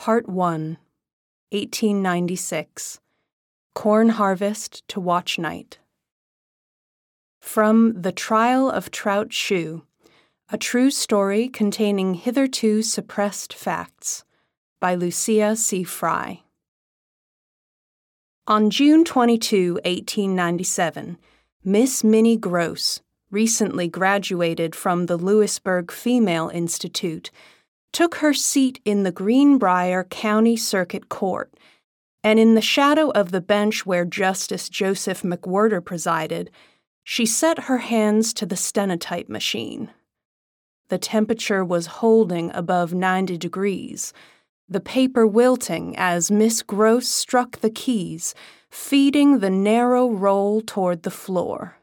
Part 1 1896 Corn Harvest to Watch Night. From The Trial of Trout Shue, a true story containing hitherto suppressed facts, by Lucia C. Fry. On June 22, 1897, Miss Minnie Gross, recently graduated from the Lewisburg Female Institute, took her seat in the Greenbrier County Circuit Court, and in the shadow of the bench where Justice Joseph McWhorter presided, she set her hands to the stenotype machine. The temperature was holding above 90 degrees, the paper wilting as Miss Gross struck the keys, feeding the narrow roll toward the floor.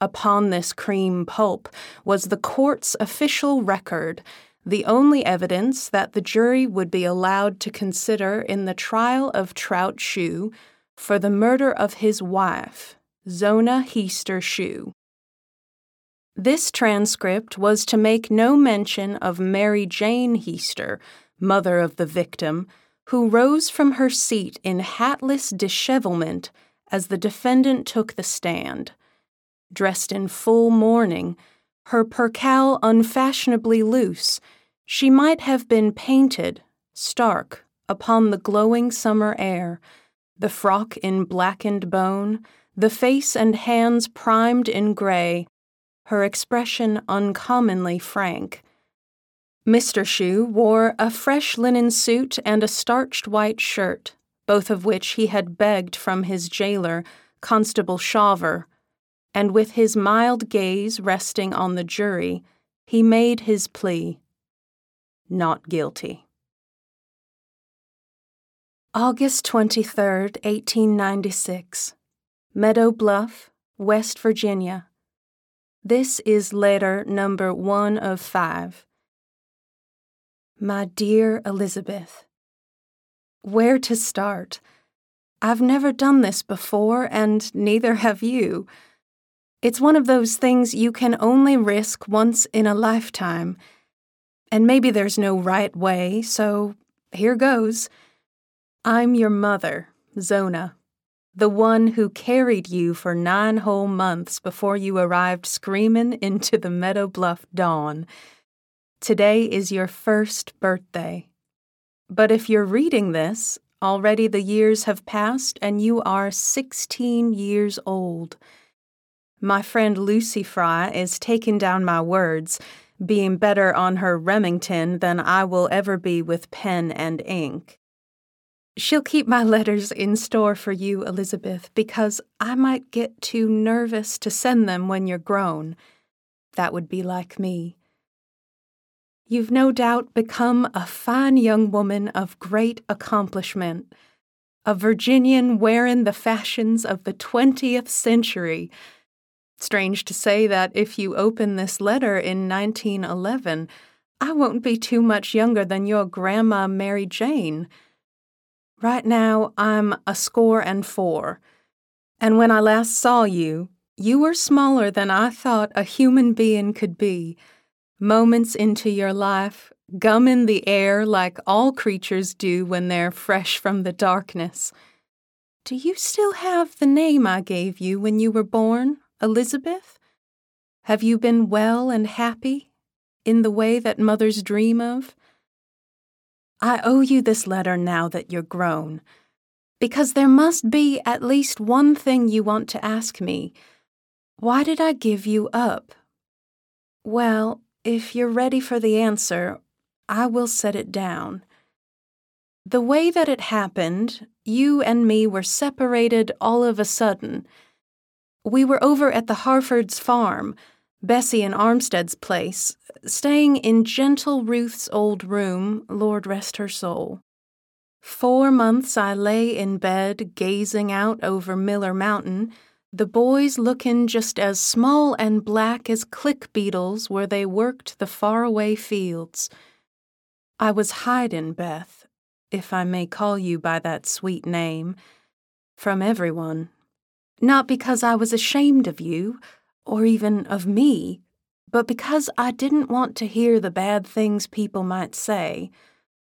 Upon this cream pulp was the court's official record the only evidence that the jury would be allowed to consider in the trial of Trout Shue for the murder of his wife, Zona Heaster Shue. This transcript was to make no mention of Mary Jane Heaster, mother of the victim, who rose from her seat in hatless dishevelment as the defendant took the stand. Dressed in full mourning, her percale unfashionably loose, she might have been painted, stark, upon the glowing summer air, the frock in blackened bone, the face and hands primed in gray, her expression uncommonly frank. Mr. Shue wore a fresh linen suit and a starched white shirt, both of which he had begged from his jailer, Constable Shawver, and with his mild gaze resting on the jury, he made his plea. Not guilty. August 23rd, 1896. Meadow Bluff, West Virginia. This is letter number one of five. My dear Elizabeth, Where to start? I've never done this before, and neither have you. It's one of those things you can only risk once in a lifetime. And maybe there's no right way, so here goes. I'm your mother, Zona, the one who carried you for nine whole months before you arrived screaming into the Meadow Bluff dawn. Today is your first birthday. But if you're reading this, already the years have passed and you are 16 years old. My friend Lucy Fry is taking down my words, being better on her Remington than I will ever be with pen and ink. She'll keep my letters in store for you, Elizabeth, because I might get too nervous to send them when you're grown. That would be like me. You've no doubt become a fine young woman of great accomplishment, a Virginian wearing the fashions of the 20th century Strange to say that if you open this letter in 1911, I won't be too much younger than your Grandma Mary Jane. Right now, I'm a score and four, and when I last saw you, you were smaller than I thought a human being could be. Moments into your life, gum in the air like all creatures do when they're fresh from the darkness. Do you still have the name I gave you when you were born? Elizabeth? Have you been well and happy in the way that mothers dream of? I owe you this letter now that you're grown, because there must be at least one thing you want to ask me. Why did I give you up? Well, if you're ready for the answer, I will set it down. The way that it happened, you and me were separated all of a sudden we were over at the Harfords' farm, Bessie and Armstead's place, staying in gentle Ruth's old room, Lord rest her soul. Four months I lay in bed gazing out over Miller Mountain, the boys looking just as small and black as click beetles where they worked the faraway fields. I was hiding, Beth, if I may call you by that sweet name, from everyone. Not because I was ashamed of you, or even of me, but because I didn't want to hear the bad things people might say.